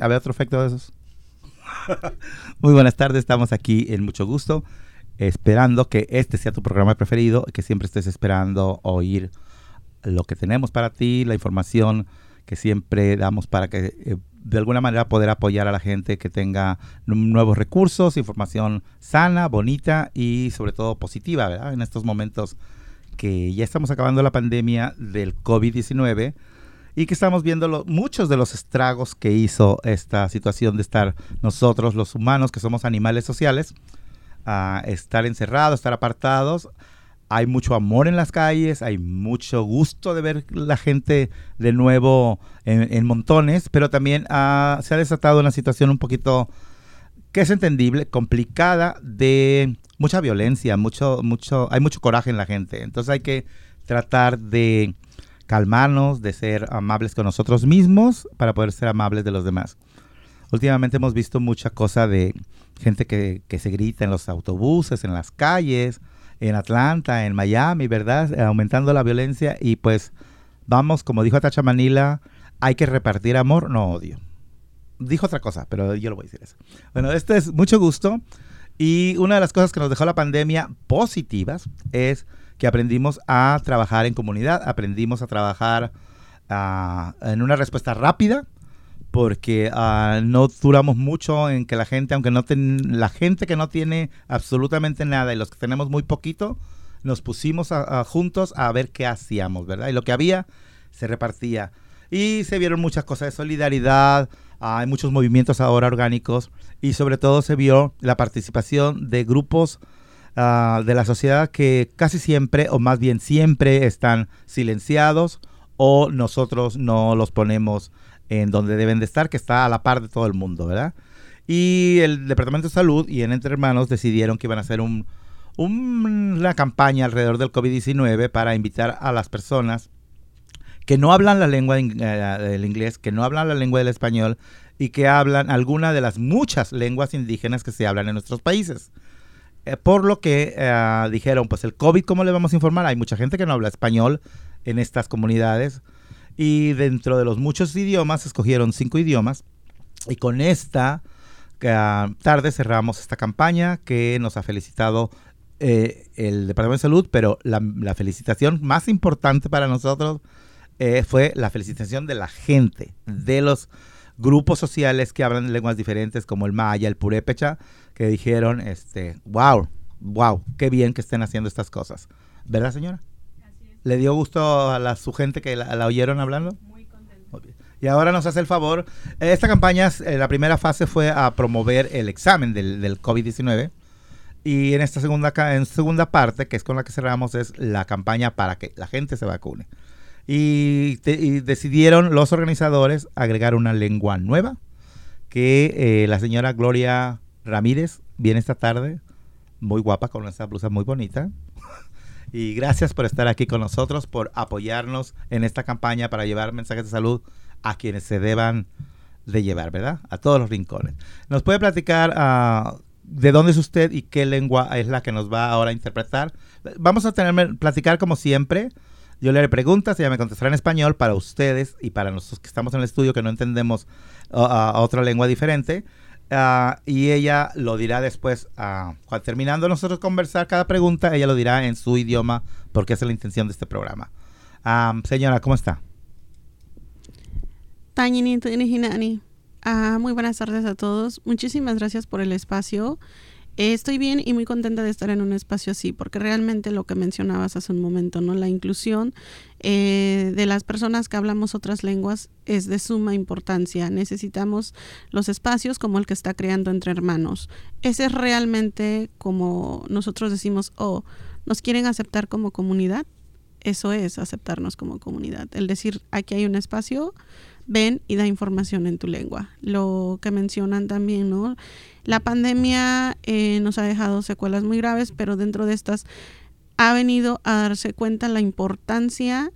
A ver, otro efecto de esos. Muy buenas tardes, estamos aquí en mucho gusto, esperando que este sea tu programa preferido, que siempre estés esperando oír lo que tenemos para ti, la información que siempre damos para que eh, de alguna manera poder apoyar a la gente que tenga nuevos recursos, información sana, bonita y sobre todo positiva, ¿verdad? En estos momentos que ya estamos acabando la pandemia del COVID-19 y que estamos viendo muchos de los estragos que hizo esta situación de estar nosotros, los humanos, que somos animales sociales, a estar encerrados, estar apartados. Hay mucho amor en las calles, hay mucho gusto de ver la gente de nuevo en, montones, pero también se ha desatado una situación un poquito que es entendible, complicada, de mucha violencia, mucho, mucho, hay mucho coraje en la gente. Entonces hay que tratar de calmarnos, de ser amables con nosotros mismos para poder ser amables de los demás. Últimamente hemos visto mucha cosa de gente que, se grita en los autobuses, en las calles, en Atlanta, en Miami, ¿verdad? Aumentando la violencia y pues vamos, como dijo Tacha Manila, hay que repartir amor, no odio. Dijo otra cosa, pero yo lo voy a decir eso. Bueno, este es mucho gusto y una de las cosas que nos dejó la pandemia positivas es que aprendimos a trabajar en comunidad, aprendimos a trabajar ah, en una respuesta rápida, porque ah, no duramos mucho en que la gente, aunque no ten, la gente que no tiene absolutamente nada y los que tenemos muy poquito, nos pusimos juntos a ver qué hacíamos, ¿verdad? Y lo que había se repartía. Y se vieron muchas cosas de solidaridad, hay muchos movimientos ahora orgánicos y sobre todo se vio la participación de grupos Ah, de la sociedad que casi siempre, o más bien siempre, están silenciados o nosotros no los ponemos en donde deben de estar, que está a la par de todo el mundo, ¿verdad? Y el Departamento de Salud y en Entre Hermanos decidieron que iban a hacer un, una campaña alrededor del COVID-19 para invitar a las personas que no hablan la lengua eh, del inglés, que no hablan la lengua del español y que hablan alguna de las muchas lenguas indígenas que se hablan en nuestros países. Eh, por lo que eh, dijeron, pues el COVID, ¿cómo le vamos a informar? Hay mucha gente que no habla español en estas comunidades y dentro de los muchos idiomas escogieron cinco idiomas y con esta ah, tarde cerramos esta campaña que nos ha felicitado eh, el Departamento de Salud, pero la, felicitación más importante para nosotros fue la felicitación de la gente, de los grupos sociales que hablan lenguas diferentes como el maya, el purépecha, que dijeron, este, wow, wow, qué bien que estén haciendo estas cosas. ¿Verdad, señora? Así es. ¿Le dio gusto a la, su gente que la, oyeron hablando? Muy contento. Y ahora nos hace el favor. Esta campaña, eh, la primera fase fue a promover el examen del, del COVID-19. Y en esta segunda, en segunda parte, que es con la que cerramos, es la campaña para que la gente se vacune. Y, decidieron los organizadores agregar una lengua nueva que eh, la señora Gloria Ramírez viene esta tarde, muy guapa, con esa blusa muy bonita. y gracias por estar aquí con nosotros, por apoyarnos en esta campaña para llevar mensajes de salud a quienes se deban de llevar, ¿verdad? A todos los rincones. ¿Nos puede platicar uh, de dónde es usted y qué lengua es la que nos va ahora a interpretar? Vamos a tener, platicar como siempre. Yo le haré preguntas ella me contestará en español para ustedes y para nosotros que estamos en el estudio que no entendemos uh, otra lengua diferente. Ah, y ella lo dirá después, uh, terminando nosotros conversar cada pregunta, ella lo dirá en su idioma, porque esa es la intención de este programa. señora, ¿cómo está? Ah, muy buenas tardes a todos. Muchísimas gracias por el espacio. Estoy bien y muy contenta de estar en un espacio así, porque realmente lo que mencionabas hace un momento, ¿no? La inclusión eh, de las personas que hablamos otras lenguas es de suma importancia. Necesitamos los espacios como el que está creando entre hermanos. Ese es realmente como nosotros decimos, oh, nos quieren aceptar como comunidad. Eso es aceptarnos como comunidad. El decir, aquí hay un espacio, ven y da información en tu lengua. Lo que mencionan también, ¿no? La pandemia eh, nos ha dejado secuelas muy graves, pero dentro de estas ha venido a darse cuenta la importancia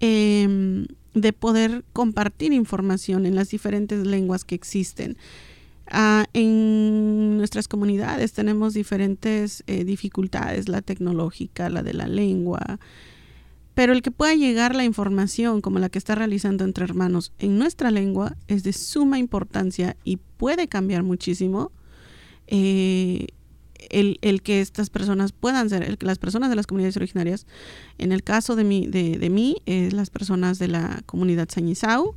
em, de poder compartir información en las diferentes lenguas que existen. Ah, en nuestras comunidades tenemos diferentes eh, dificultades, la tecnológica, la de la lengua, Pero el que pueda llegar la información como la que está realizando entre hermanos en nuestra lengua es de suma importancia y puede cambiar muchísimo eh, el, que estas personas puedan ser, el que las personas de las comunidades originarias, en el caso de mí, de, mí es las personas de la comunidad Sañizau,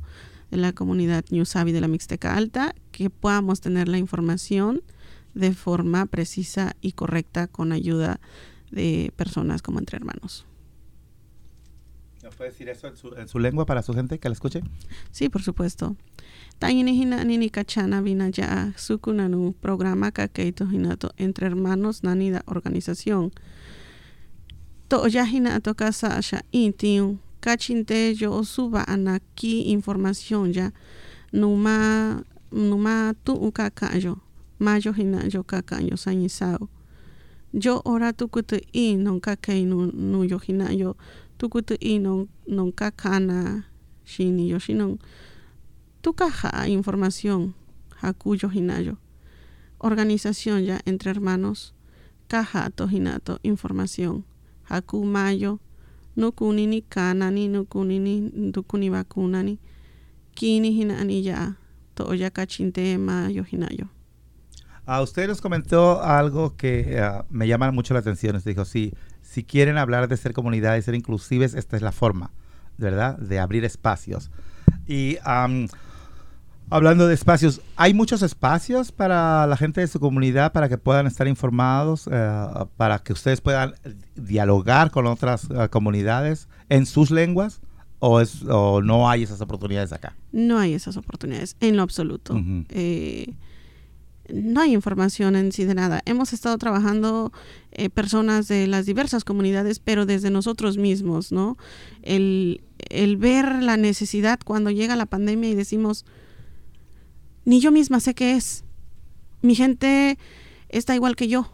de la comunidad Ñusabi de la Mixteca Alta, que podamos tener la información de forma precisa y correcta con ayuda de personas como entre hermanos. ¿No puede decir eso en su, lengua para su gente que la escuche? Sí, por supuesto. Tainihina nini kachana vina ya sukunanu programa kakeito hinato entre hermanos nanida organización. To ya hinato kasasha intiu kachinte yo suba anaki información ya numa numa tu ukakayo mayo hina yo kakayo sañisao. Yo ora tukutu i non kakei nu, nu yo hina yo tukutu i non, non kakana shini yo shinon tukaja información hakuyo hinayo. Organización ya entre hermanos kaja hinato información haku mayo nukunini kanani nukunini dukuni bakunani kini hinani ya toya kachinte mayo hinayo. A usted nos comentó algo que uh, me llama mucho la atención. Usted dijo, sí, quieren hablar de ser comunidad y ser inclusives, esta es la forma, ¿verdad? De abrir espacios. Y um, hablando de espacios, ¿hay muchos espacios para la gente de su comunidad para que puedan estar informados, uh, para que ustedes puedan dialogar con otras uh, comunidades en sus lenguas? O, es, ¿O no hay esas oportunidades acá? No hay esas oportunidades, en lo absoluto. eh, no hay información en sí de nada. Hemos estado trabajando eh, personas de las diversas comunidades, pero desde nosotros mismos, ¿no? El, el, ver la necesidad cuando llega la pandemia y decimos, ni yo misma sé qué es. Mi gente está igual que yo,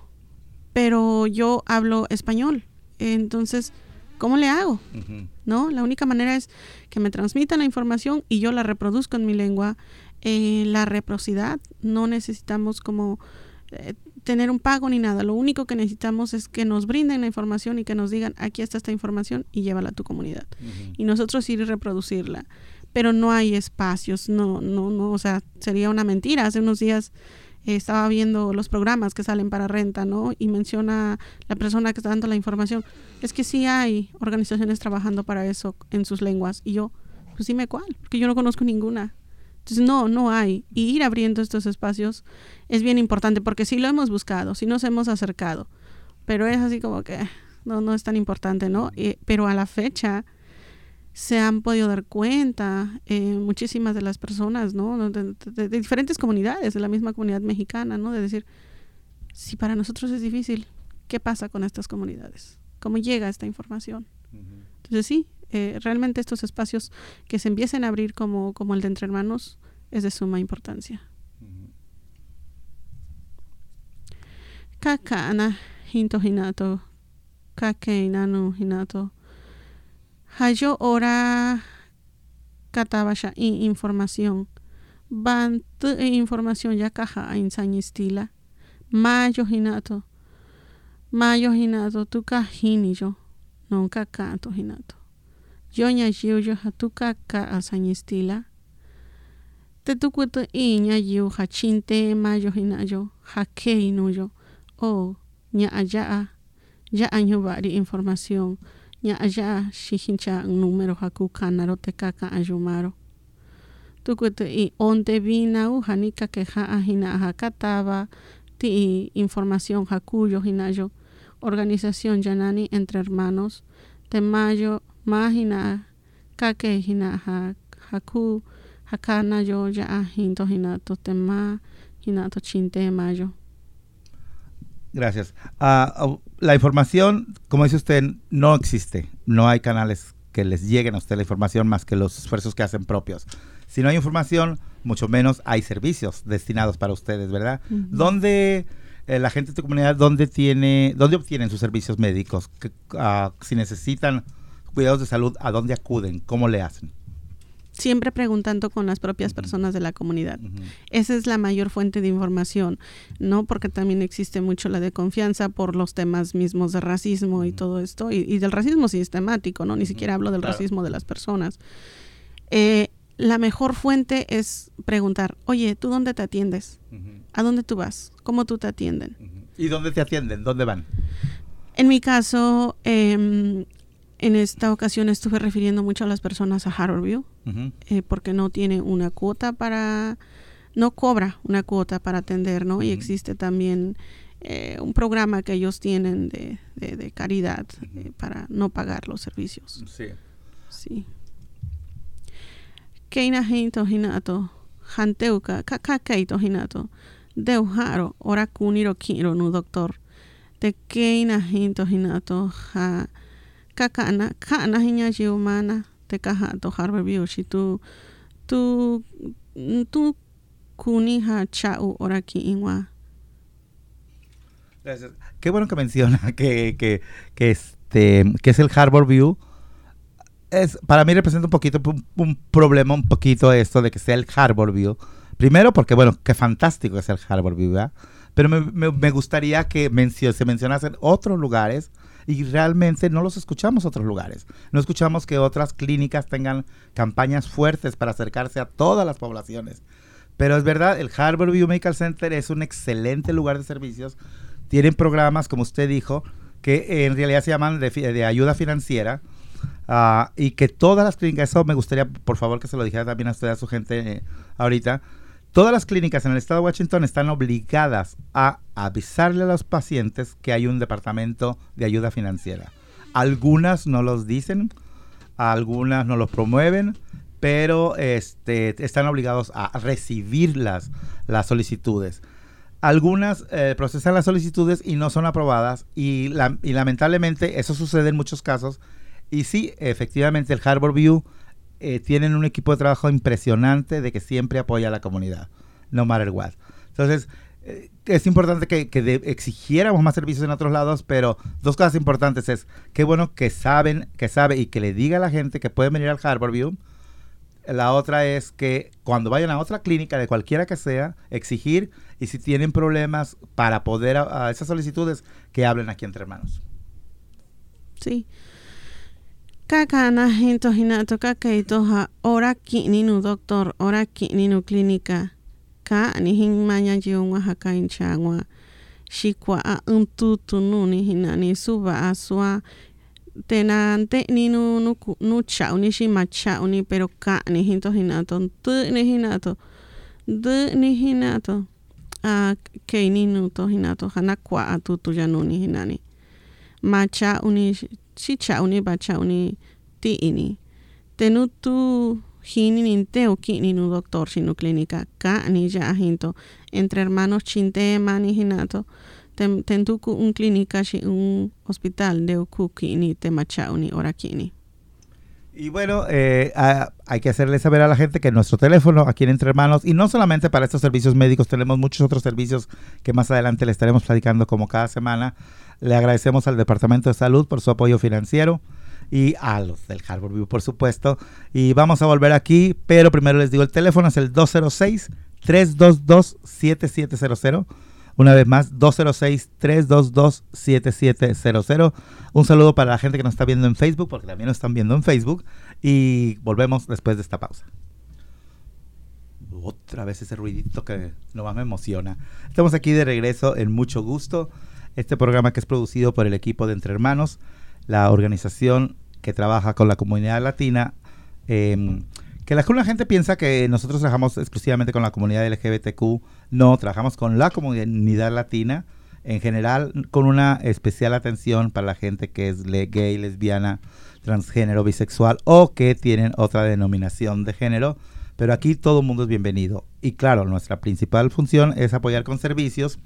pero yo hablo español. Entonces, ¿cómo le hago? ¿No? La única manera es que me transmitan la información y yo la reproduzco en mi lengua eh, la reciprocidad, no necesitamos como eh, tener un pago ni nada, lo único que necesitamos es que nos brinden la información y que nos digan, aquí está esta información y llévala a tu comunidad. Y nosotros ir y reproducirla. Pero no hay espacios, no, no, no, o sea, sería una mentira. Hace unos días eh, estaba viendo los programas que salen para renta, ¿no? Y menciona la persona que está dando la información, es que sí hay organizaciones trabajando para eso en sus lenguas. Y yo, pues dime cuál, porque yo no conozco ninguna. Entonces, no, no hay. Y ir abriendo estos espacios es bien importante porque sí lo hemos buscado, sí nos hemos acercado, pero es así como que no, no es tan importante, ¿no? pero a la fecha se han podido dar cuenta eh, muchísimas de las personas, ¿no? De, diferentes comunidades, de la misma comunidad mexicana, ¿no? De decir, si para nosotros es difícil, ¿qué pasa con estas comunidades? ¿Cómo llega esta información? Entonces sí, eh, realmente estos espacios que se empiecen a abrir como, como el de entre hermanos es de suma importancia. Kakana hinto hinato, kake inanu hinato. Hayo ora katabasha in información. Van e información ya caja a insañistila. Mayo hinato. Mayo hinato tu yo. Nunca canto hinato. Yoña yiu hatuka ka asañistila. Tetukutu iña yiu hachinte mayo hinayo hake inuyo. O ña ya ya año vari información. Ña ya shichincha número haku kanaro te kaka ayumaro. Tukutu i onte vina u hakataba ti información hakuyo hinayo. Organización Yanani entre hermanos. De mayo mahina kake hina ha haku hakana yo ya hinto hina to tema hina to chinte mayo. Gracias. Uh, la información, como dice usted, no existe. No hay canales que les lleguen a usted la información más que los esfuerzos que hacen propios. Si no hay información, mucho menos hay servicios destinados para ustedes, ¿verdad? Uh -huh. ¿Dónde eh, la gente de tu comunidad, dónde tiene, dónde obtienen sus servicios médicos? Que, uh, si necesitan cuidados de salud, ¿a dónde acuden? ¿Cómo le hacen? siempre preguntando con las propias personas de la comunidad. Esa es la mayor fuente de información, ¿no? Porque también existe mucho la de confianza por los temas mismos de racismo y todo esto, y, del racismo sistemático, ¿no? Ni siquiera hablo del racismo de las personas. Eh, la mejor fuente es preguntar, oye, ¿tú dónde te atiendes? ¿A dónde tú vas? ¿Cómo tú te atienden? ¿Y dónde te atienden? ¿Dónde van? En mi caso, em, en esta ocasión estuve refiriendo mucho a las personas a Harborview, eh, porque no tiene una cuota para, no cobra una cuota para atender, ¿no? Y existe también eh, un programa que ellos tienen de, de, caridad eh, para no pagar los servicios. Sí. Sí. Keina hinto hinato, hanteuka, kakakeito hinato, deuharo, ora kuniro kiro nu doctor. Te keina hinato, ha, kakana, kana hinya jiumana, te kahato harber si tu, tu, tu ora ki inwa. Gracias. Qué bueno que menciona que, que, que, este, que es el Harbor View es, para mí representa un poquito un, problema, un poquito esto de que sea el Harbor View. Primero porque, bueno, qué fantástico es el Harbor View. Pero me, gustaría que se mencionasen otros lugares y realmente no los escuchamos otros lugares. No escuchamos que otras clínicas tengan campañas fuertes para acercarse a todas las poblaciones. Pero es verdad, el Harbor View Medical Center es un excelente lugar de servicios. Tienen programas, como usted dijo, que en realidad se llaman de ayuda financiera Ah, y que todas las clínicas, eso me gustaría, por favor, que se lo dijera también a usted, su gente eh, ahorita, todas las clínicas en el estado de Washington están obligadas a avisarle a los pacientes que hay un departamento de ayuda financiera. Algunas no los dicen, algunas no los promueven, pero este, están obligados a recibir las, las solicitudes. Algunas eh, procesan las solicitudes y no son aprobadas y, y lamentablemente eso sucede en muchos casos y sí, efectivamente, el Harbor View eh, tienen un equipo de trabajo impresionante de que siempre apoya a la comunidad, no matter what. Entonces, eh, es importante que, exigiéramos más servicios en otros lados, pero dos cosas importantes es, qué bueno que saben, que sabe y que le diga a la gente que pueden venir al Harbor View. La otra es que cuando vayan a otra clínica, de cualquiera que sea, exigir y si tienen problemas para poder a esas solicitudes, que hablen aquí entre hermanos. Sí. Kakana hinto hinato kakeito ha ora kini nu doctor ora kini nu clínica ka ni hin maña jiungwa haka inchangwa shikwa a untutu nu ni hinani suba aswa tenante ni nu nu nu chau ni shima chau ni pero ka ni hinto hinato tu ni hinato de ni hinato. A ke ni nu to hinato kwa atutu ya nu ni. Hinani macha uni si chauni ba chauni ti ini. Tenu tu hini ninte o kini nu doctor sinu clínica. Ka ni ya hinto entre hermanos chinte mani hinato ten, tentuku un clínica si un hospital de uku kini te machauni ora kini. Y bueno, eh, hay que hacerle saber a la gente que nuestro teléfono aquí en Entre Hermanos, y no solamente para estos servicios médicos, tenemos muchos otros servicios que más adelante le estaremos platicando como cada semana. Le agradecemos al Departamento de Salud por su apoyo financiero y a los del Harbor View, por supuesto. Y vamos a volver aquí, pero primero les digo el teléfono es el 206-322-7700. Una vez más, 206-322-7700. Un saludo para la gente que nos está viendo en Facebook, porque también nos están viendo en Facebook. Y volvemos después de esta pausa. Otra vez ese ruidito que nomás me emociona. Estamos aquí de regreso en mucho gusto este programa que es producido por el equipo de Entre Hermanos, la organización que trabaja con la comunidad latina. Em, que la, gente piensa que nosotros trabajamos exclusivamente con la comunidad LGBTQ. No, trabajamos con la comunidad latina en general, con una especial atención para la gente que es gay, lesbiana, transgénero, bisexual o que tienen otra denominación de género. Pero aquí todo el mundo es bienvenido. Y claro, nuestra principal función es apoyar con servicios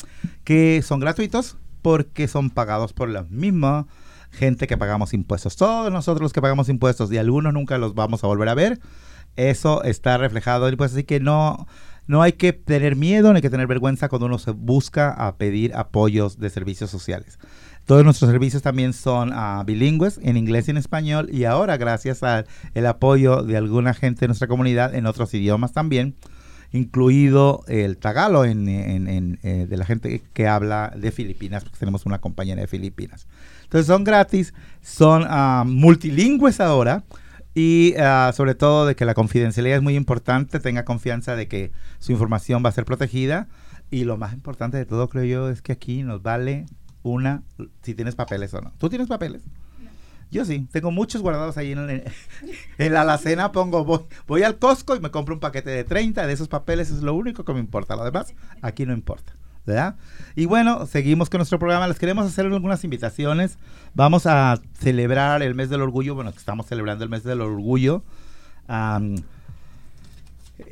que son gratuitos, porque son pagados por la misma gente que pagamos impuestos. Todos nosotros los que pagamos impuestos y algunos nunca los vamos a volver a ver. Eso está reflejado en así que no, no hay que tener miedo, no hay que tener vergüenza cuando uno se busca a pedir apoyos de servicios sociales. Todos nuestros servicios también son ah, bilingües en inglés y en español y ahora gracias al apoyo de alguna gente de nuestra comunidad en otros idiomas también, incluido el tagalo en, eh, de la gente que habla de Filipinas, porque tenemos una compañera de Filipinas. Entonces son gratis, son ah, multilingües ahora y ah, sobre todo de que la confidencialidad es muy importante, tenga confianza de que su información va a ser protegida y lo más importante de todo creo yo es que aquí nos vale una si tienes papeles o no. ¿Tú tienes papeles? Yo sí, tengo muchos guardados ahí en, en la alacena, pongo, voy, voy al Costco y me compro un paquete de 30 de esos papeles, es lo único que me importa, lo demás aquí no importa. ¿verdad? Y bueno, seguimos con nuestro programa, les queremos hacer algunas invitaciones, vamos a celebrar el mes del orgullo, bueno, estamos celebrando el mes del orgullo.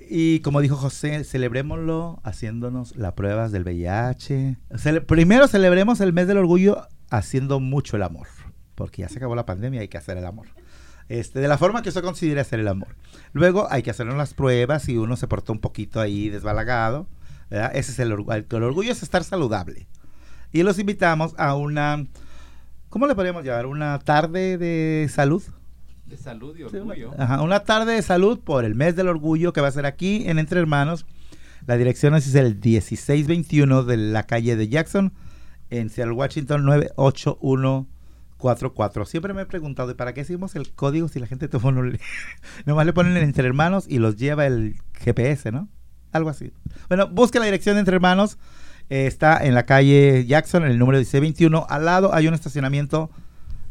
y como dijo José, celebrémoslo haciéndonos las pruebas del VIH. primero celebremos el mes del orgullo haciendo mucho el amor porque ya se acabó la pandemia, hay que hacer el amor. Este, de la forma que usted considere hacer el amor. Luego hay que hacer las pruebas y uno se portó un poquito ahí desbalagado. Ese es el orgullo. El orgullo es estar saludable. Y los invitamos a una, ¿cómo le podríamos llamar? Una tarde de salud. De salud y orgullo. una, una tarde de salud por el mes del orgullo que va a ser aquí en Entre Hermanos. La dirección es el 1621 de la calle de Jackson en Seattle, Washington 981 44. Siempre me he preguntado, ¿y para qué hicimos el código si la gente no no Nomás le ponen entre hermanos y los lleva el GPS, ¿no? Algo así. Bueno, busque la dirección de entre hermanos. Eh, está en la calle Jackson, en el número 1621. Al lado hay un estacionamiento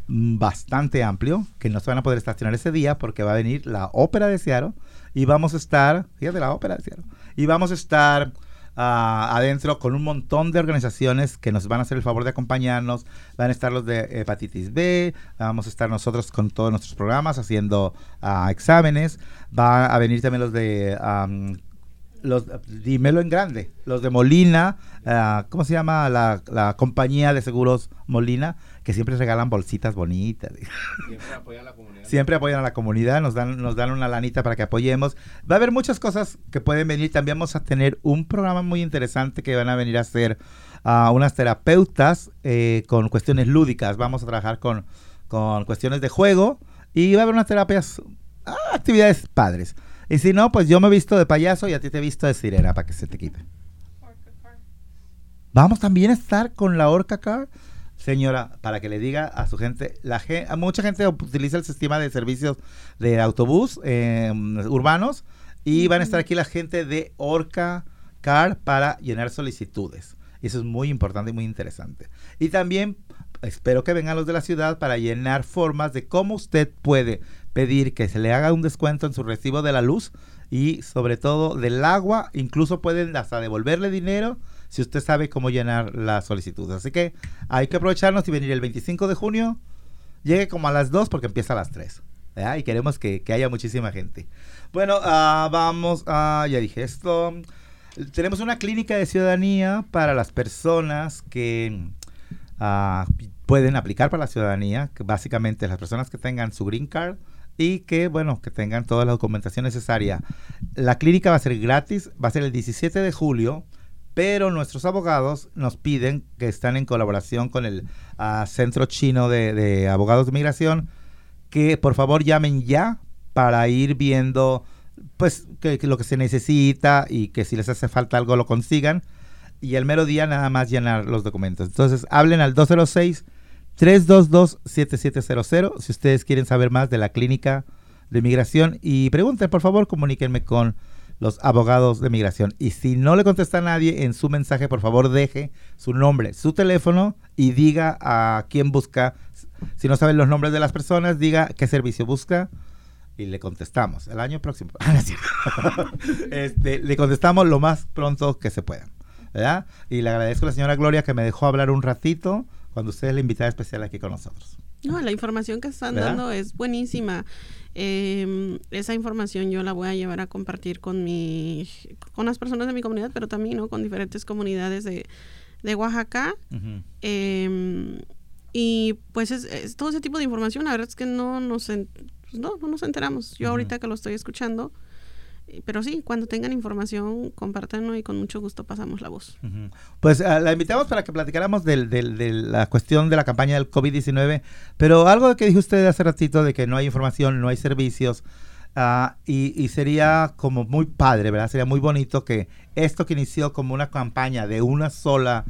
mm, bastante amplio que no se van a poder estacionar ese día porque va a venir la ópera de Seattle y vamos a estar, fíjate la ópera de Seattle, y vamos a estar adentro con un montón de organizaciones que nos van a hacer el favor de acompañarnos. Van a estar los de hepatitis B, vamos a estar nosotros con todos nuestros programas haciendo ah, exámenes. Va a venir también los de los, dímelo en grande, los de Molina, uh, ¿cómo se llama la, la, compañía de seguros Molina? Que siempre regalan bolsitas bonitas. Siempre apoyan a la comunidad. Siempre apoyan a la comunidad, nos dan, nos dan una lanita para que apoyemos. Va a haber muchas cosas que pueden venir. También vamos a tener un programa muy interesante que van a venir a hacer a unas terapeutas eh, con cuestiones lúdicas. Vamos a trabajar con, con cuestiones de juego y va a haber unas terapias, ah, actividades padres. Y si no, pues yo me he visto de payaso y a ti te he visto de sirena para que se te quite. Vamos también a estar con la Orca Car. Señora, para que le diga a su gente, la mucha gente utiliza el sistema de servicios de autobús em, urbanos y van a estar aquí la gente de Orca Car para llenar solicitudes. Eso es muy importante y muy interesante. Y también espero que vengan los de la ciudad para llenar formas de cómo usted puede pedir que se le haga un descuento en su recibo de la luz y sobre todo del agua. Incluso pueden hasta devolverle dinero si usted sabe cómo llenar la solicitud. Así que hay que aprovecharnos y venir el 25 de junio. Llegue como a las 2 porque empieza a las 3. Y queremos que, haya muchísima gente. Bueno, uh, vamos a... ya dije esto. Tenemos una clínica de ciudadanía para las personas que uh, pueden aplicar para la ciudadanía. Básicamente las personas que tengan su green card y que, bueno, que tengan toda la documentación necesaria. La clínica va a ser gratis, va a ser el 17 de julio, pero nuestros abogados nos piden que están en colaboración con el ah, Centro Chino de, Abogados de Migración, que por favor llamen ya para ir viendo pues que, lo que se necesita y que si les hace falta algo lo consigan y el mero día nada más llenar los documentos. Entonces hablen al 206 322-7700 si ustedes quieren saber más de la clínica de migración y pregunten, por favor, comuníquenme con los abogados de migración. Y si no le contesta a nadie en su mensaje, por favor, deje su nombre, su teléfono y diga a quién busca. Si no saben los nombres de las personas, diga qué servicio busca y le contestamos. El año próximo. este, le contestamos lo más pronto que se pueda. ¿verdad? Y le agradezco a la señora Gloria que me dejó hablar un ratito cuando usted es la invitada especial aquí con nosotros. No, la información que están dando es buenísima. Em, esa información yo la voy a llevar a compartir con mi, con las personas de mi comunidad, pero también ¿no? con diferentes comunidades de, de Oaxaca. Em, y pues es, todo ese tipo de información, la verdad es que no nos, pues no, no nos enteramos. Yo ahorita que lo estoy escuchando, Pero sí, cuando tengan información, compártanlo y con mucho gusto pasamos la voz. Pues ah, la invitamos para que platicáramos del- del- de la cuestión de la campaña del COVID-19, pero algo que dijo usted hace ratito de que no hay información, no hay servicios, ah, y, y sería como muy padre, ¿verdad? Sería muy bonito que esto que inició como una campaña de una sola,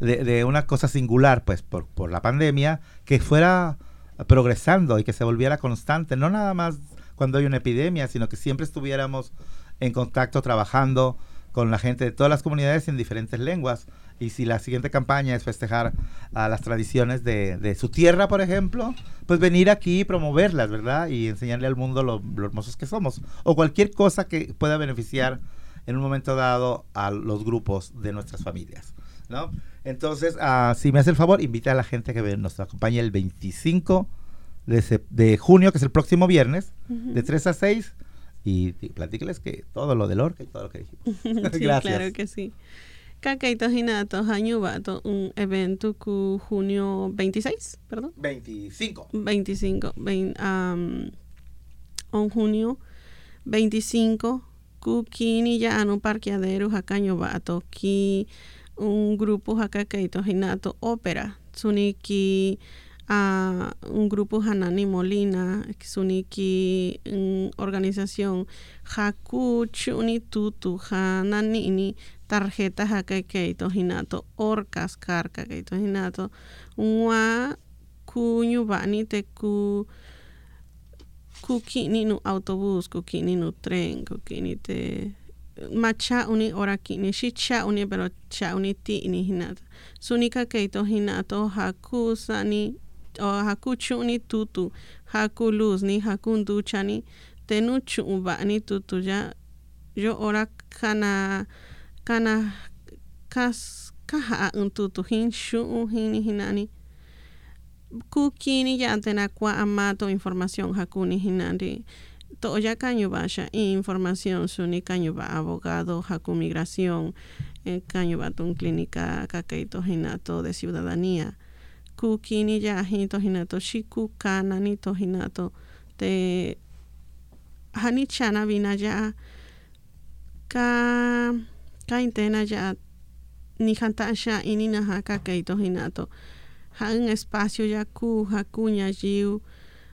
de, de una cosa singular, pues por, por la pandemia, que fuera progresando y que se volviera constante, no nada más cuando hay una epidemia, sino que siempre estuviéramos en contacto trabajando con la gente de todas las comunidades en diferentes lenguas. Y si la siguiente campaña es festejar a las tradiciones de, su tierra, por ejemplo, pues venir aquí y promoverlas, ¿verdad? Y enseñarle al mundo lo, hermosos que somos. O cualquier cosa que pueda beneficiar en un momento dado a los grupos de nuestras familias, ¿no? Entonces, ah, si me hace el favor, invita a la gente que nos acompañe el 25 de, de junio, que es el próximo viernes, de 3 a 6, y, y platíqueles que todo lo del orca y todo lo que dijimos. sí, Gracias. claro que sí. Kakaito Hinato Hañubato, un evento cu junio 26, perdón. 25. 25, vein- en junio 25, ku kini ya anu parqueadero jacaño bato ki un grupo jacaqueito hinato ópera suniki a un grupo Hanani Molina suniki mm, organización Haku chuni tutu Hanani ini tarjeta jacaqueito hinato orcas carca keito hinato wa ku bani te ku ku kini nu autobus ku kini nu tren ku kini te macha uni ora kini shi cha uni pero cha uni ti ini hinata sunika keito hinato haku sani o haku chuni tutu haku luz ni haku ducha ni tenu ya yo ora kana kana kas kaha un tutu hin shu hin hinani kukini ya antena kwa amato información hakuni hinandi to ya caño basha información suni ba abogado haku migración eh, ba tun clínica kakeito hinato de ciudadanía kukini ya hito hinato shiku kana nito hinato te hani chana vina ya ka ka ya ni hantasha inina haka kakeito hinato ha un espacio ya ku ha kuña yiu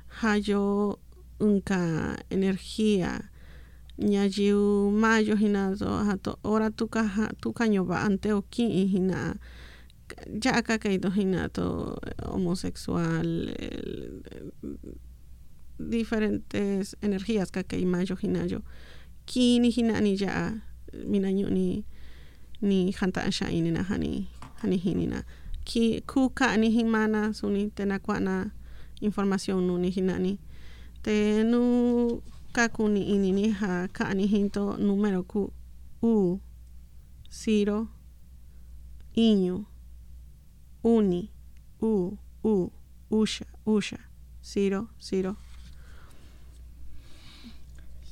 ha yo unka energía ña yiu mayo hinazo ha to ora tu ka ha tu kaño ba ante o ki hina ya acá caído hinato homosexual el- el- diferentes energías que hay mayo hinayo ki ni hina ni ya minaño ni ni hanta sha inina hani hani hinina ki kuka ni himana suni tenakwana información nu ni hinani te nu kaku ni ini ni ha ka ni hinto número ku u ciro iño uni u u usha usha ciro ciro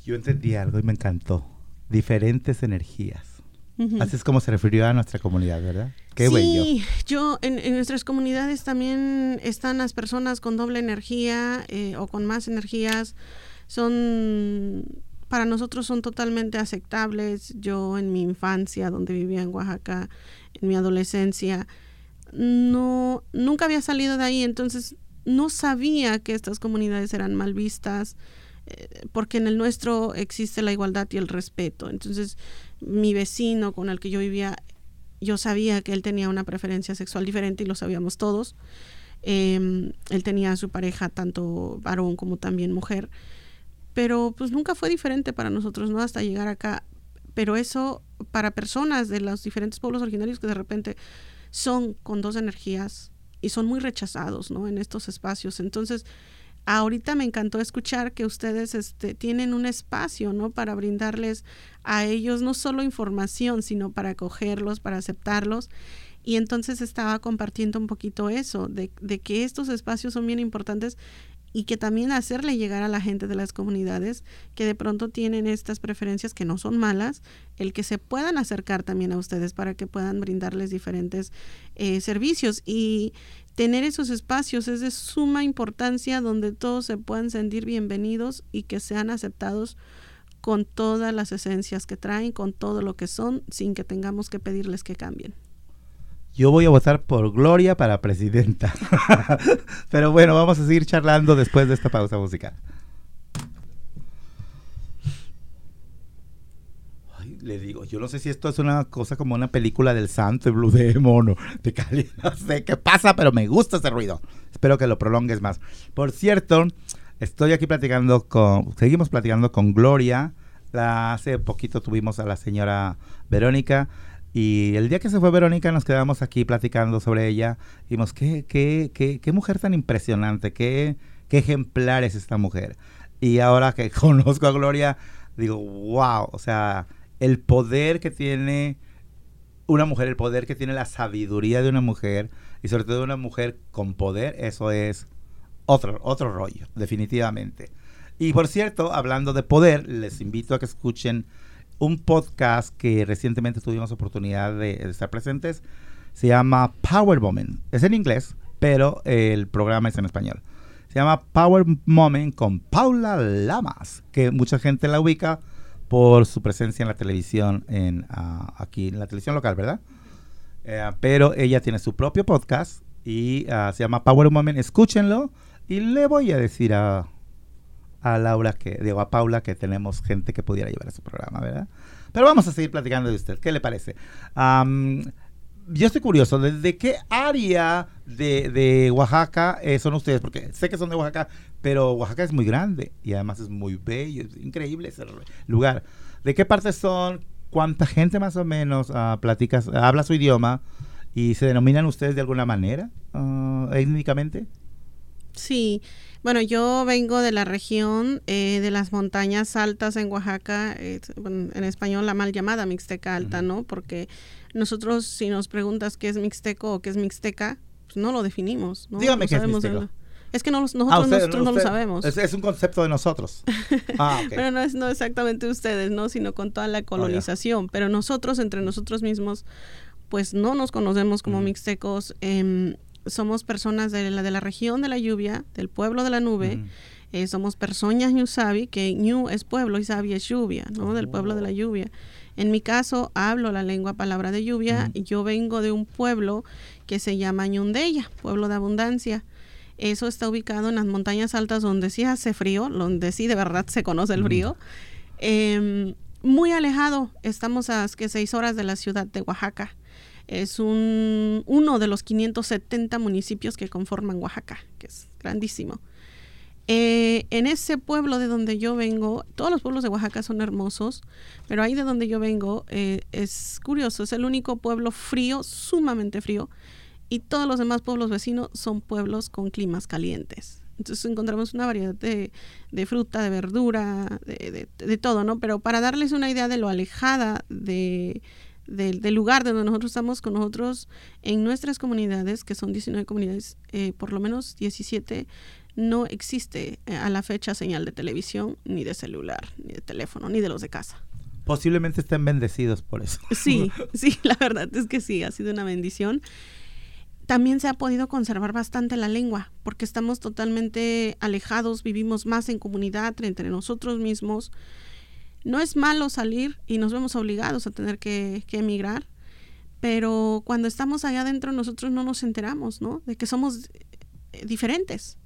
Yo entendí algo y me encantó. Diferentes energías. Así es como se refirió a nuestra comunidad, ¿verdad? Qué sí, bello. yo en, en nuestras comunidades también están las personas con doble energía eh, o con más energías. Son, para nosotros son totalmente aceptables. Yo en mi infancia, donde vivía en Oaxaca, en mi adolescencia, no, nunca había salido de ahí, entonces no sabía que estas comunidades eran mal vistas, eh, porque en el nuestro existe la igualdad y el respeto. Entonces, mi vecino con el que yo vivía yo sabía que él tenía una preferencia sexual diferente y lo sabíamos todos. Eh, él tenía a su pareja tanto varón como también mujer, pero pues nunca fue diferente para nosotros, ¿no? Hasta llegar acá. Pero eso para personas de los diferentes pueblos originarios que de repente son con dos energías y son muy rechazados, ¿no? En estos espacios. Entonces, ahorita me encantó escuchar que ustedes este, tienen un espacio, ¿no? Para brindarles a ellos no solo información, sino para acogerlos, para aceptarlos. Y entonces estaba compartiendo un poquito eso, de, de que estos espacios son bien importantes y que también hacerle llegar a la gente de las comunidades que de pronto tienen estas preferencias que no son malas, el que se puedan acercar también a ustedes para que puedan brindarles diferentes eh, servicios y tener esos espacios es de suma importancia donde todos se puedan sentir bienvenidos y que sean aceptados con todas las esencias que traen, con todo lo que son, sin que tengamos que pedirles que cambien. Yo voy a votar por Gloria para presidenta. Pero bueno, vamos a seguir charlando después de esta pausa musical. Le digo, yo no sé si esto es una cosa como una película del santo y blue de mono, de Cali. No sé qué pasa, pero me gusta ese ruido. Espero que lo prolongues más. Por cierto, estoy aquí platicando con, seguimos platicando con Gloria. La, hace poquito tuvimos a la señora Verónica. Y el día que se fue Verónica nos quedamos aquí platicando sobre ella. Y qué, qué, qué, qué mujer tan impresionante, qué, qué ejemplar es esta mujer. Y ahora que conozco a Gloria, digo, wow, o sea, el poder que tiene una mujer, el poder que tiene la sabiduría de una mujer, y sobre todo una mujer con poder, eso es otro, otro rollo, definitivamente. Y por cierto, hablando de poder, les invito a que escuchen un podcast que recientemente tuvimos oportunidad de, estar presentes. Se llama Power Moment. Es en inglés, pero el programa es en español. Se llama Power Moment con Paula Lamas, que mucha gente la ubica por su presencia en la televisión, en, uh, aquí en la televisión local, ¿verdad? Uh, pero ella tiene su propio podcast y uh, se llama Power Moment. Escúchenlo y le voy a decir a, a Laura que, digo, a Paula que tenemos gente que pudiera llevar a su programa, ¿verdad? Pero vamos a seguir platicando de usted. ¿Qué le parece? Yo estoy curioso, ¿de, qué área de, de Oaxaca eh, son ustedes? Porque sé que son de Oaxaca, pero Oaxaca es muy grande y además es muy bello, es increíble ese lugar. ¿De qué parte son? ¿Cuánta gente más o menos uh, habla su idioma? ¿Y se denominan ustedes de alguna manera uh, étnicamente? Sí, bueno, yo vengo de la región eh, de las montañas altas en Oaxaca, eh, en español la mal llamada Mixteca Alta, uh -huh. ¿no? Porque nosotros, si nos preguntas qué es Mixteco o qué es Mixteca, pues no lo definimos, ¿no? Dígame no qué es Mixteco. Es que no, nosotros, ah, usted, nosotros no, lo sabemos. Es, es, un concepto de nosotros. Ah, okay. Pero no es no exactamente ustedes, ¿no? Sino con toda la colonización. Oh, yeah. Pero nosotros, entre nosotros mismos, pues no nos conocemos como mm. mixtecos. Eh, somos personas de la, de la región de la lluvia, del pueblo de la nube. Mm. Eh, somos personas Ñusabi, que Ñu es pueblo y Sabi es lluvia, ¿no? Oh. Del pueblo de la lluvia. En mi caso, hablo la lengua palabra de lluvia. Mm. Yo vengo de un pueblo que se llama Ñundeya, pueblo de abundancia. Eso está ubicado en las montañas altas donde sí hace frío, donde sí de verdad se conoce el frío. Mm. Eh, muy alejado, estamos a que seis horas de la ciudad de Oaxaca. Es un, uno de los 570 municipios que conforman Oaxaca, que es grandísimo. Eh, en ese pueblo de donde yo vengo, todos los pueblos de Oaxaca son hermosos, pero ahí de donde yo vengo eh, es curioso, es el único pueblo frío, sumamente frío, y todos los demás pueblos vecinos son pueblos con climas calientes. Entonces encontramos una variedad de, de fruta, de verdura, de, de, de, todo, ¿no? Pero para darles una idea de lo alejada de, del lugar donde nosotros estamos con nosotros, en nuestras comunidades, que son 19 comunidades, eh, por lo menos 17, no existe eh, a la fecha señal de televisión, ni de celular, ni de teléfono, ni de los de casa. Posiblemente estén bendecidos por eso. Sí, sí, la verdad es que sí, ha sido una bendición también se ha podido conservar bastante la lengua, porque estamos totalmente alejados, vivimos más en comunidad entre nosotros mismos. No es malo salir y nos vemos obligados a tener que, emigrar, pero cuando estamos allá adentro nosotros no nos enteramos, ¿no? De que somos eh, diferentes.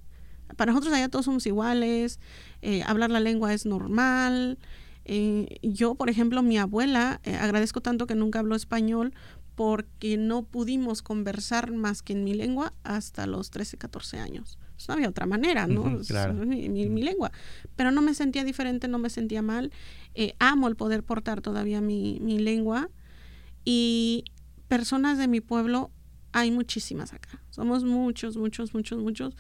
Para nosotros allá todos somos iguales, eh, hablar la lengua es normal. Eh, yo, por ejemplo, mi abuela, agradezco tanto que nunca habló español porque no pudimos conversar más que en mi lengua hasta los 13, 14 años. Pues no había otra manera, ¿no? Uh -huh, claro. mi, mi, mi, lengua. Pero no me sentía diferente, no me sentía mal. Eh, amo el poder portar todavía mi, mi lengua. Y personas de mi pueblo hay muchísimas acá. Somos muchos, muchos, muchos, muchos.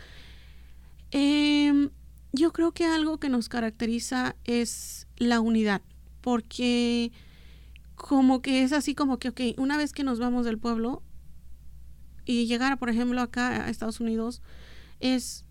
Eh, yo creo que algo que nos caracteriza es la unidad, porque como que es así como que, ok, una vez que nos vamos del pueblo y llegar, por ejemplo, acá a Estados Unidos, es,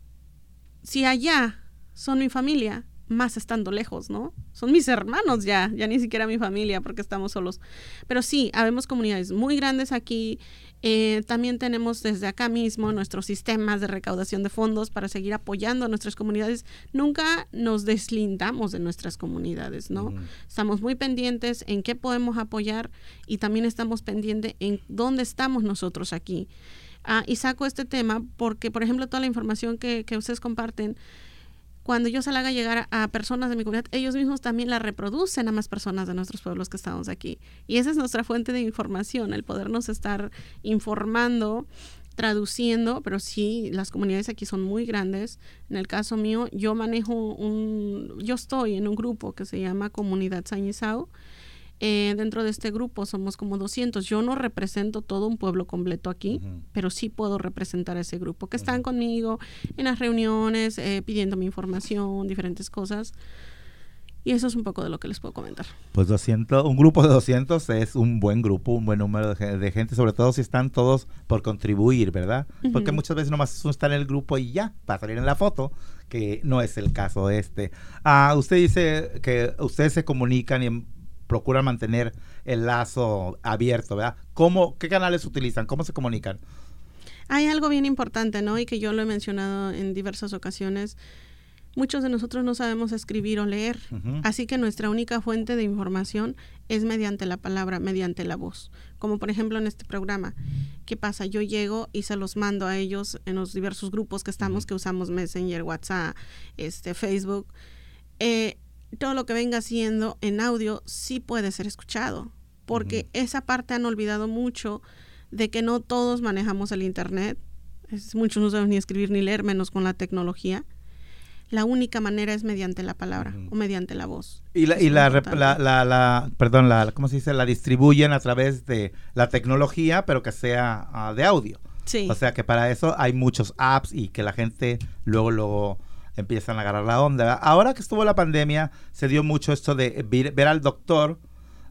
si allá son mi familia, más estando lejos, ¿no? Son mis hermanos ya, ya ni siquiera mi familia porque estamos solos. Pero sí, habemos comunidades muy grandes aquí. Eh, también tenemos desde acá mismo nuestros sistemas de recaudación de fondos para seguir apoyando a nuestras comunidades. Nunca nos deslindamos de nuestras comunidades, ¿no? Estamos muy pendientes en qué podemos apoyar y también estamos pendientes en dónde estamos nosotros aquí. Ah, y saco este tema porque, por ejemplo, toda la información que, que ustedes comparten, cuando yo se la haga llegar a, personas de mi comunidad, ellos mismos también la reproducen a más personas de nuestros pueblos que estamos aquí. Y esa es nuestra fuente de información, el podernos estar informando, traduciendo, pero sí, las comunidades aquí son muy grandes. En el caso mío, yo manejo un, yo estoy en un grupo que se llama Comunidad Sañizao eh, dentro de este grupo somos como 200. Yo no represento todo un pueblo completo aquí, pero sí puedo representar a ese grupo que están conmigo en las reuniones, eh, pidiéndome información, diferentes cosas. Y eso es un poco de lo que les puedo comentar. Pues 200, un grupo de 200 es un buen grupo, un buen número de, gente, sobre todo si están todos por contribuir, ¿verdad? Porque muchas veces nomás uno está en el grupo y ya, para salir en la foto, que no es el caso este. Ah, usted dice que ustedes se comunican y procuran mantener el lazo abierto, ¿verdad? ¿Cómo, ¿Qué canales utilizan? ¿Cómo se comunican? Hay algo bien importante, ¿no? Y que yo lo he mencionado en diversas ocasiones. Muchos de nosotros no sabemos escribir o leer, así que nuestra única fuente de información es mediante la palabra, mediante la voz. Como por ejemplo en este programa, ¿qué pasa? Yo llego y se los mando a ellos en los diversos grupos que estamos, que usamos Messenger, WhatsApp, este, Facebook. Eh, todo lo que venga haciendo en audio sí puede ser escuchado, porque esa parte han olvidado mucho de que no todos manejamos el Internet, muchos no saben ni escribir ni leer, menos con la tecnología. La única manera es mediante la palabra o mediante la voz. Y la, y la, la, perdón, la, ¿cómo se dice? La distribuyen a través de la tecnología, pero que sea ah, de audio. Sí. O sea que para eso hay muchos apps y que la gente luego, luego empiezan a agarrar la onda. Ahora que estuvo la pandemia, se dio mucho esto de ver, al doctor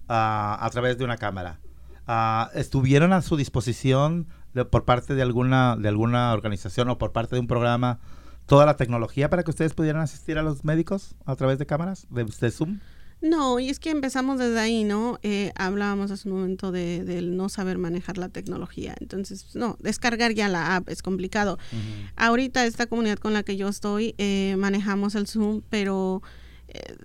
ah, a través de una cámara. Ah, ¿Estuvieron a su disposición por parte de alguna, de alguna organización o por parte de un programa toda la tecnología para que ustedes pudieran asistir a los médicos a través de cámaras, de, de Zoom? No, y es que empezamos desde ahí, ¿no? Eh, hablábamos hace un momento de, del no saber manejar la tecnología. Entonces, no, descargar ya la app es complicado. Ahorita esta comunidad con la que yo estoy, eh, manejamos el Zoom, pero eh,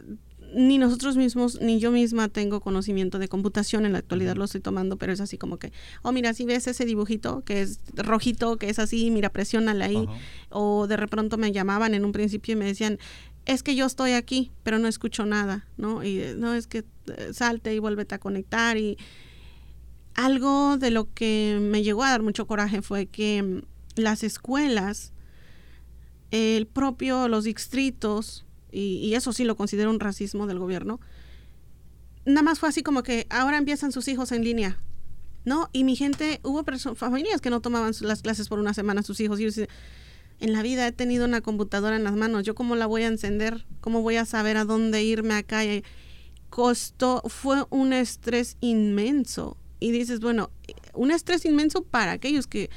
ni nosotros mismos, ni yo misma tengo conocimiento de computación en la actualidad, lo estoy tomando, pero es así como que, oh, mira, si ves ese dibujito que es rojito, que es así, mira, presiónale ahí. O de repente me llamaban en un principio y me decían, es que yo estoy aquí, pero no escucho nada, ¿no? Y eh, no es que eh, salte y vuélvete a conectar. Y algo de lo que me llegó a dar mucho coraje fue que mm, las escuelas, el propio, los distritos, y, eso sí lo considero un racismo del gobierno, nada más fue así como que ahora empiezan sus hijos en línea, ¿no? Y mi gente, hubo familias que no tomaban las clases por una semana sus hijos. Y en la vida he tenido una computadora en las manos. ¿Yo cómo la voy a encender? ¿Cómo voy a saber a dónde irme acá? Costó, fue un estrés inmenso. Y dices, bueno, un estrés inmenso para aquellos que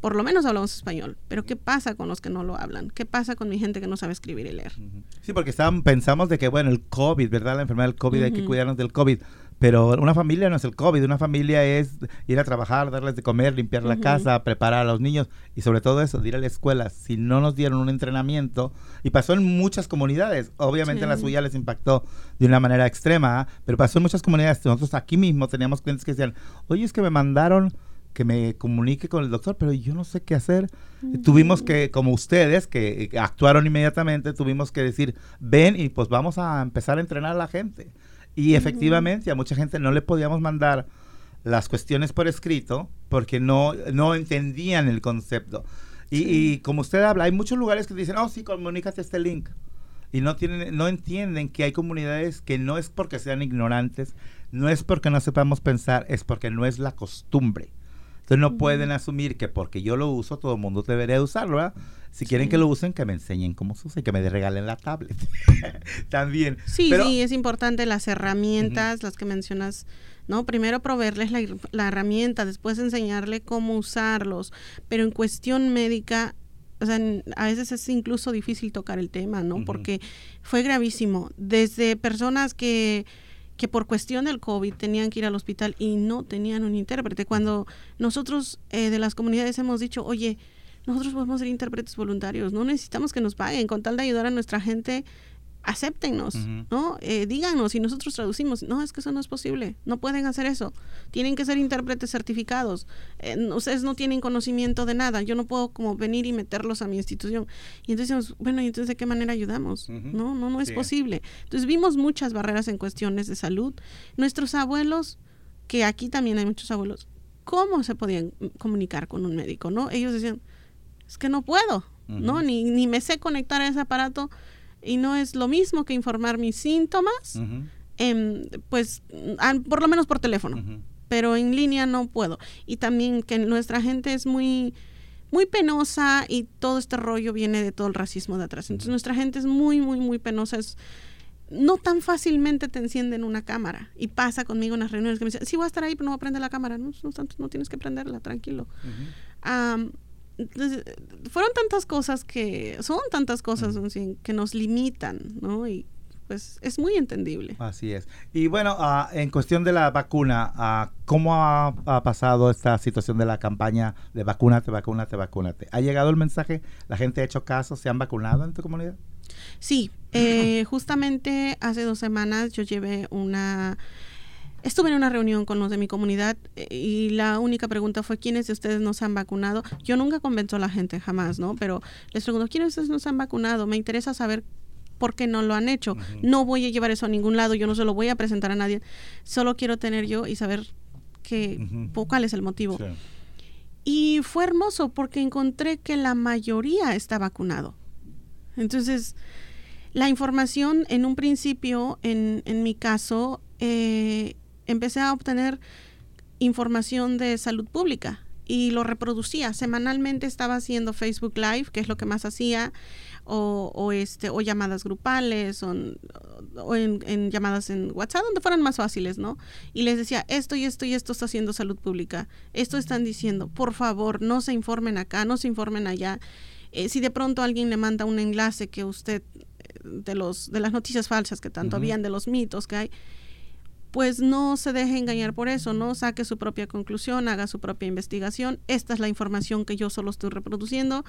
por lo menos hablamos español. Pero ¿qué pasa con los que no lo hablan? ¿Qué pasa con mi gente que no sabe escribir y leer? Sí, porque pensamos de que, bueno, el COVID, ¿verdad? La enfermedad del COVID, hay que cuidarnos del COVID. Pero una familia no es el COVID, una familia es ir a trabajar, darles de comer, limpiar la casa, preparar a los niños y sobre todo eso, ir a la escuela. Si no nos dieron un entrenamiento, y pasó en muchas comunidades, obviamente en la suya les impactó de una manera extrema, pero pasó en muchas comunidades. Nosotros aquí mismo teníamos clientes que decían, oye, es que me mandaron que me comunique con el doctor, pero yo no sé qué hacer. Tuvimos que, como ustedes, que actuaron inmediatamente, tuvimos que decir, ven y pues vamos a empezar a entrenar a la gente. Y efectivamente a mucha gente no le podíamos mandar las cuestiones por escrito porque no, no entendían el concepto. Y, como usted habla, hay muchos lugares que dicen, oh, sí, comunícate este link. Y no, tienen, no entienden que hay comunidades que no es porque sean ignorantes, no es porque no sepamos pensar, es porque no es la costumbre. Entonces no pueden asumir que porque yo lo uso, todo el mundo debería usarlo, ¿verdad? Si quieren que lo usen, que me enseñen cómo se usa y que me regalen la tablet. También. Sí, sí, es importante las herramientas, las que mencionas, ¿no? Primero proveerles la, la herramienta, después enseñarle cómo usarlos. Pero en cuestión médica, o sea, n- a veces es incluso difícil tocar el tema, ¿no? Porque fue gravísimo. Desde personas que, que por cuestión del COVID tenían que ir al hospital y no tenían un intérprete. Cuando nosotros eh, de las comunidades hemos dicho, oye, nosotros podemos ser intérpretes voluntarios, no necesitamos que nos paguen, con tal de ayudar a nuestra gente, acéptennos, Ujú. ¿no? Eh, díganos y nosotros traducimos. No, es que eso no es posible, no pueden hacer eso. Tienen que ser intérpretes certificados. Eh, no- ustedes no tienen conocimiento de nada. Yo no puedo como venir y meterlos a mi institución. Y entonces decimos, bueno, ¿y entonces de qué manera ayudamos? No, no, no es Sí. posible. Entonces vimos muchas barreras en cuestiones de salud. Nuestros abuelos, que aquí también hay muchos abuelos, ¿cómo se podían comunicar con un médico? ¿No? Ellos decían, es que no puedo, ¿no? Ni, ni me sé conectar a ese aparato y no es lo mismo que informar mis síntomas, em, pues por lo menos por teléfono, pero en línea no puedo. Y también que nuestra gente es muy muy penosa y todo este rollo viene de todo el racismo de atrás. Entonces nuestra gente es muy, muy, muy penosa. Es, no tan fácilmente te encienden una cámara. Y pasa conmigo en las reuniones que me dicen, sí voy a estar ahí, pero no voy a prender la cámara. No, no, no tienes que prenderla, tranquilo. Fueron tantas cosas que, son tantas cosas que nos limitan, ¿no? Y pues es muy entendible. Así es. Y bueno, ah, en cuestión de la vacuna, ah, ¿cómo ha, ha pasado esta situación de la campaña de vacúnate, vacúnate, vacúnate? ¿Ha llegado el mensaje? ¿La gente ha hecho caso? ¿Se han vacunado en tu comunidad? Sí, eh, justamente hace dos semanas yo llevé una... Estuve en una reunión con los de mi comunidad eh, y la única pregunta fue quiénes de ustedes no se han vacunado. Yo nunca convenzo a la gente, jamás, ¿no? Pero les pregunto, ¿quiénes de ustedes no se han vacunado? Me interesa saber por qué no lo han hecho. No voy a llevar eso a ningún lado, yo no se lo voy a presentar a nadie. Solo quiero tener yo y saber que, cuál es el motivo. Sí. Y fue hermoso porque encontré que la mayoría está vacunado. Entonces, la información en un principio, en, en mi caso, eh, empecé a obtener información de salud pública y lo reproducía. Semanalmente estaba haciendo Facebook Live, que es lo que más hacía, o, o este, o llamadas grupales, o, o en, en llamadas en WhatsApp, donde fueran más fáciles, ¿no? Y les decía, esto y esto y esto está haciendo salud pública, esto están diciendo, por favor, no se informen acá, no se informen allá. Eh, si de pronto alguien le manda un enlace que usted, eh, de, los, de las noticias falsas que tanto habían, de los mitos que hay, pues no se deje engañar por eso, ¿no? Saque su propia conclusión, haga su propia investigación. Esta es la información que yo solo estoy reproduciendo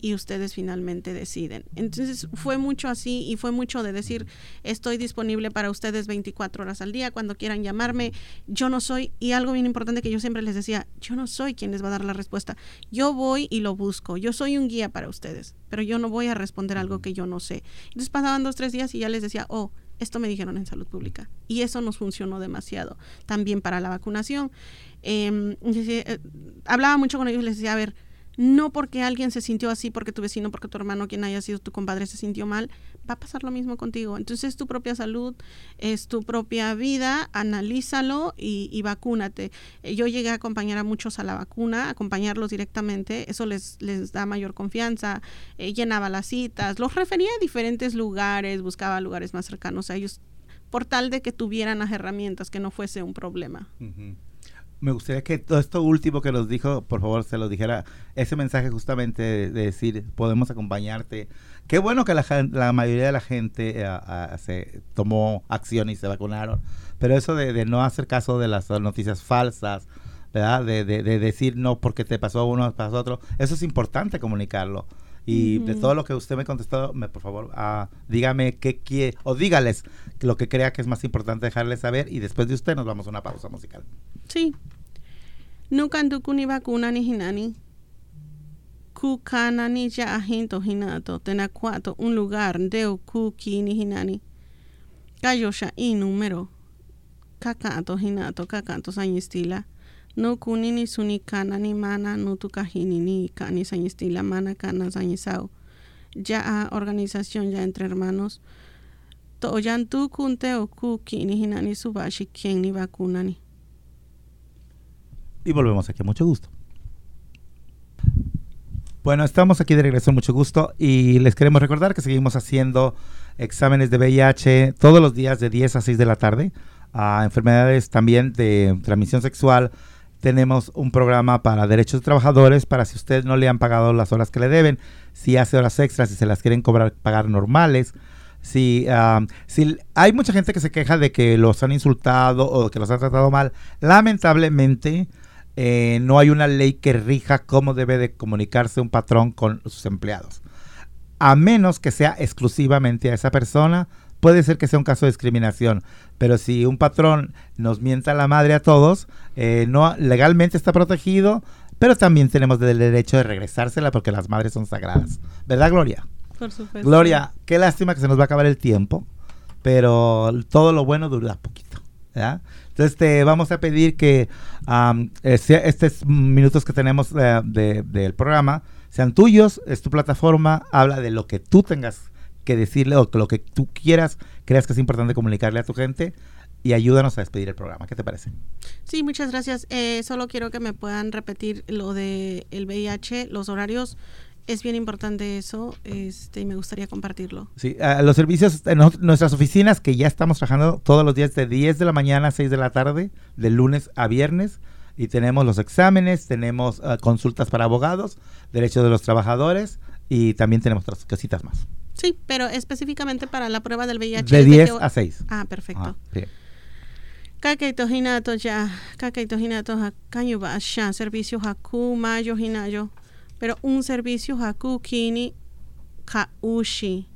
y ustedes finalmente deciden. Entonces fue mucho así y fue mucho de decir, estoy disponible para ustedes 24 horas al día, cuando quieran llamarme. Yo no soy, y algo bien importante que yo siempre les decía, yo no soy quien les va a dar la respuesta. Yo voy y lo busco. Yo soy un guía para ustedes, pero yo no voy a responder algo que yo no sé. Entonces pasaban dos, tres días y ya les decía, oh, esto me dijeron en salud pública. Y eso nos funcionó demasiado. También para la vacunación. Decía, eh, hablaba mucho con ellos y les decía, a ver, no porque alguien se sintió así, porque tu vecino, porque tu hermano, quien haya sido tu compadre se sintió mal, va a pasar lo mismo contigo. Entonces es tu propia salud, es tu propia vida, analízalo y, y vacúnate. Eh, Yo llegué a acompañar a muchos a la vacuna, acompañarlos directamente, eso les, les da mayor confianza, eh, llenaba las citas, los refería a diferentes lugares, buscaba lugares más cercanos a ellos, por tal de que tuvieran las herramientas, que no fuese un problema. Me gustaría que todo esto último que nos dijo, por favor, se lo dijera, ese mensaje justamente de, de decir, podemos acompañarte. Qué bueno que la, mayoría de la gente ah, se tomó acción y se vacunaron, pero eso de, de no hacer caso de las noticias falsas, ¿verdad? De, de- de decir no porque te pasó a uno, pasó a otro, eso es importante comunicarlo. Y de todo lo que usted me contestó, me, por favor, ah, dígame qué quiere, o dígales lo que crea que es más importante dejarles saber y después de usted nos vamos a una pausa musical. Sí. Nukanduku ni vacuna ni hinani. Kukana ni ya ahinto hinato. Tenacuato un lugar deu kuki ni hinani. Kayosha i número. Kakato hinato kakato sañistila. No kuni ni suni kana ni mana no tu kahini ni kani sañistila mana kana sañisao. Ya a organización ya entre hermanos. To yantu kunte o kuki ni hinani subashi quien ni vacuna ni. Y volvemos aquí, mucho gusto. Bueno, estamos aquí de regreso, mucho gusto. Y les queremos recordar que seguimos haciendo exámenes de VIH todos los días de 10 a 6 de la tarde. a enfermedades también de transmisión sexual, tenemos un programa para derechos de trabajadores para si ustedes no le han pagado las horas que le deben, si hace horas extras, si se las quieren cobrar, pagar normales. Si, ah, si hay mucha gente que se queja de que los han insultado o que los han tratado mal, lamentablemente eh, no hay una ley que rija cómo debe de comunicarse un patrón con sus empleados. A menos que sea exclusivamente a esa persona, puede ser que sea un caso de discriminación, pero si un patrón nos mienta la madre a todos, eh, no legalmente está protegido, pero también tenemos el derecho de regresársela porque las madres son sagradas. ¿Verdad, Gloria? Por supuesto. Gloria, qué lástima que se nos va a acabar el tiempo, pero todo lo bueno dura poquito. ¿ya? Entonces te vamos a pedir que eh, sea- estos minutos que tenemos eh, de- del programa sean tuyos, es tu plataforma, habla de lo que tú tengas que decirle o lo que tú quieras, creas que es importante comunicarle a tu gente y ayúdanos a despedir el programa. ¿Qué te parece? Sí, muchas gracias. Eh, solo quiero que me puedan repetir lo de el VIH, los horarios. Es bien importante eso, este, y me gustaría compartirlo. Sí, ah, los servicios, en nuestras oficinas que ya estamos trabajando todos los días de 10 de la mañana a 6 de la tarde, de lunes a viernes, y tenemos los exámenes, tenemos ah, consultas para abogados, derechos de los trabajadores, y también tenemos otras cositas más. Sí, pero específicamente para la prueba del VIH. De ¿desde 10 qué- a 6. Ah, perfecto. Ajá, sí. Kakaito hinato ya, kakaito hinato hakaño ba sha, servicio haku mayo hinayo. Pero un servicio haku kini ka ushi,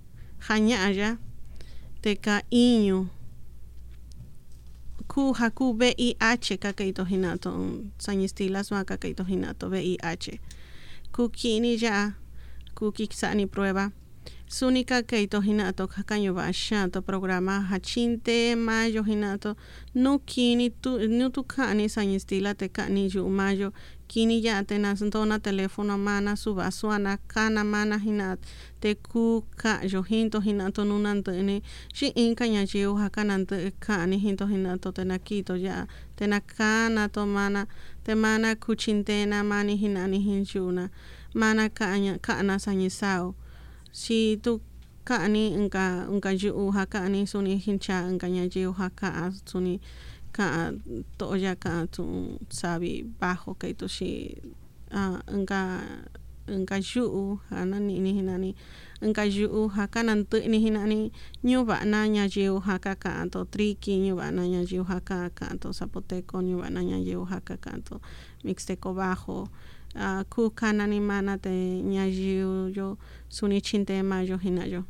hañaya, te ka iño. Ku haku VIH kakaito hinato, sañistilas ma kakaito hinato VIH. Ku kini ya, ku kiksani prueba. Sunika keito hinato kakaño ba shanto programa hachinte mayo hinato no kini tu no tu kani sañistila te kani yu mayo kini ya te nasantona teléfono mana suba suana kana mana hinat te ku ka yo hinto hinato nunantene shi inka nya jiu hakanante kani hinto hinato te nakito ya. Te nakana to mana te mana kuchintena mani hinani hinchuna mana kanya kana sañisao si tu ka'ani nka nka yu'u ja ka'ani suni hincha nka ñayiu ja ka'a suni ka'a to'oya ka'a tu sabi bajo kay tu xi ah, nka nka yu'u ja nani'ni jinani nka yu'u ja kanantɨ'ni jinani ñuva'ana ñayiu ja ka ka'an to triki ñuva'ana ñayiu ja ka ka'an to zapoteco ñuva'ana ñayiu ja ka ka'an to mixteco bajo ah, ku kanani mana te ñayiu yo suni chinte mayo hinayo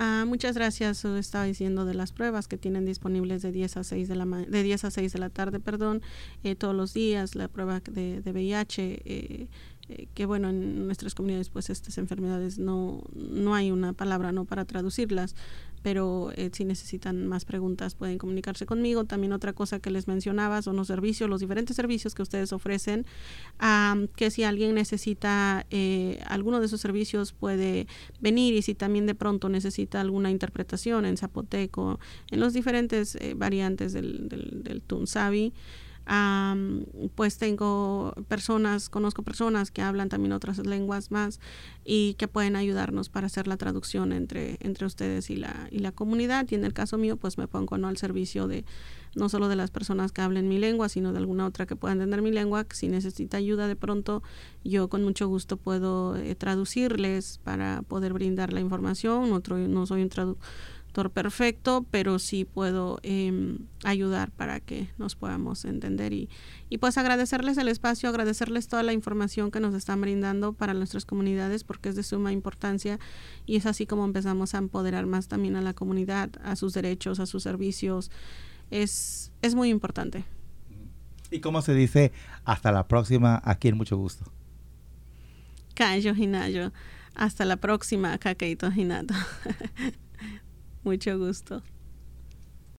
Ah, muchas gracias. Yo Estaba diciendo de las pruebas que tienen disponibles de 10 a 6 de la ma- de 10 a 6 de la tarde, perdón, eh, todos los días la prueba de, de VIH eh, eh, que bueno, en nuestras comunidades pues estas enfermedades no no hay una palabra no para traducirlas, pero eh, si necesitan más preguntas pueden comunicarse conmigo. También otra cosa que les mencionaba son los servicios, los diferentes servicios que ustedes ofrecen, am, que si alguien necesita eh, alguno de esos servicios puede venir y si también de pronto necesita alguna interpretación en zapoteco, en los diferentes eh, variantes del, del, del am, pues tengo personas, conozco personas que hablan también otras lenguas más y que pueden ayudarnos para hacer la traducción entre, entre ustedes y la, y la comunidad. Y en el caso mío, pues me pongo ¿no? al servicio de no solo de las personas que hablen mi lengua, sino de alguna otra que pueda entender mi lengua. Si necesita ayuda de pronto, yo con mucho gusto puedo eh, traducirles para poder brindar la información. Otro, no soy un traductor perfecto, pero sí puedo eh, ayudar para que nos podamos entender y, y pues agradecerles el espacio, agradecerles toda la información que nos están brindando para nuestras comunidades porque es de suma importancia y es así como empezamos a empoderar más también a la comunidad, a sus derechos, a sus servicios. Es, es muy importante. ¿Y cómo se dice hasta la próxima aquí en Mucho Gusto? Kayo Hinayo. Hasta la próxima, Kakeito Hinato. Mucho gusto.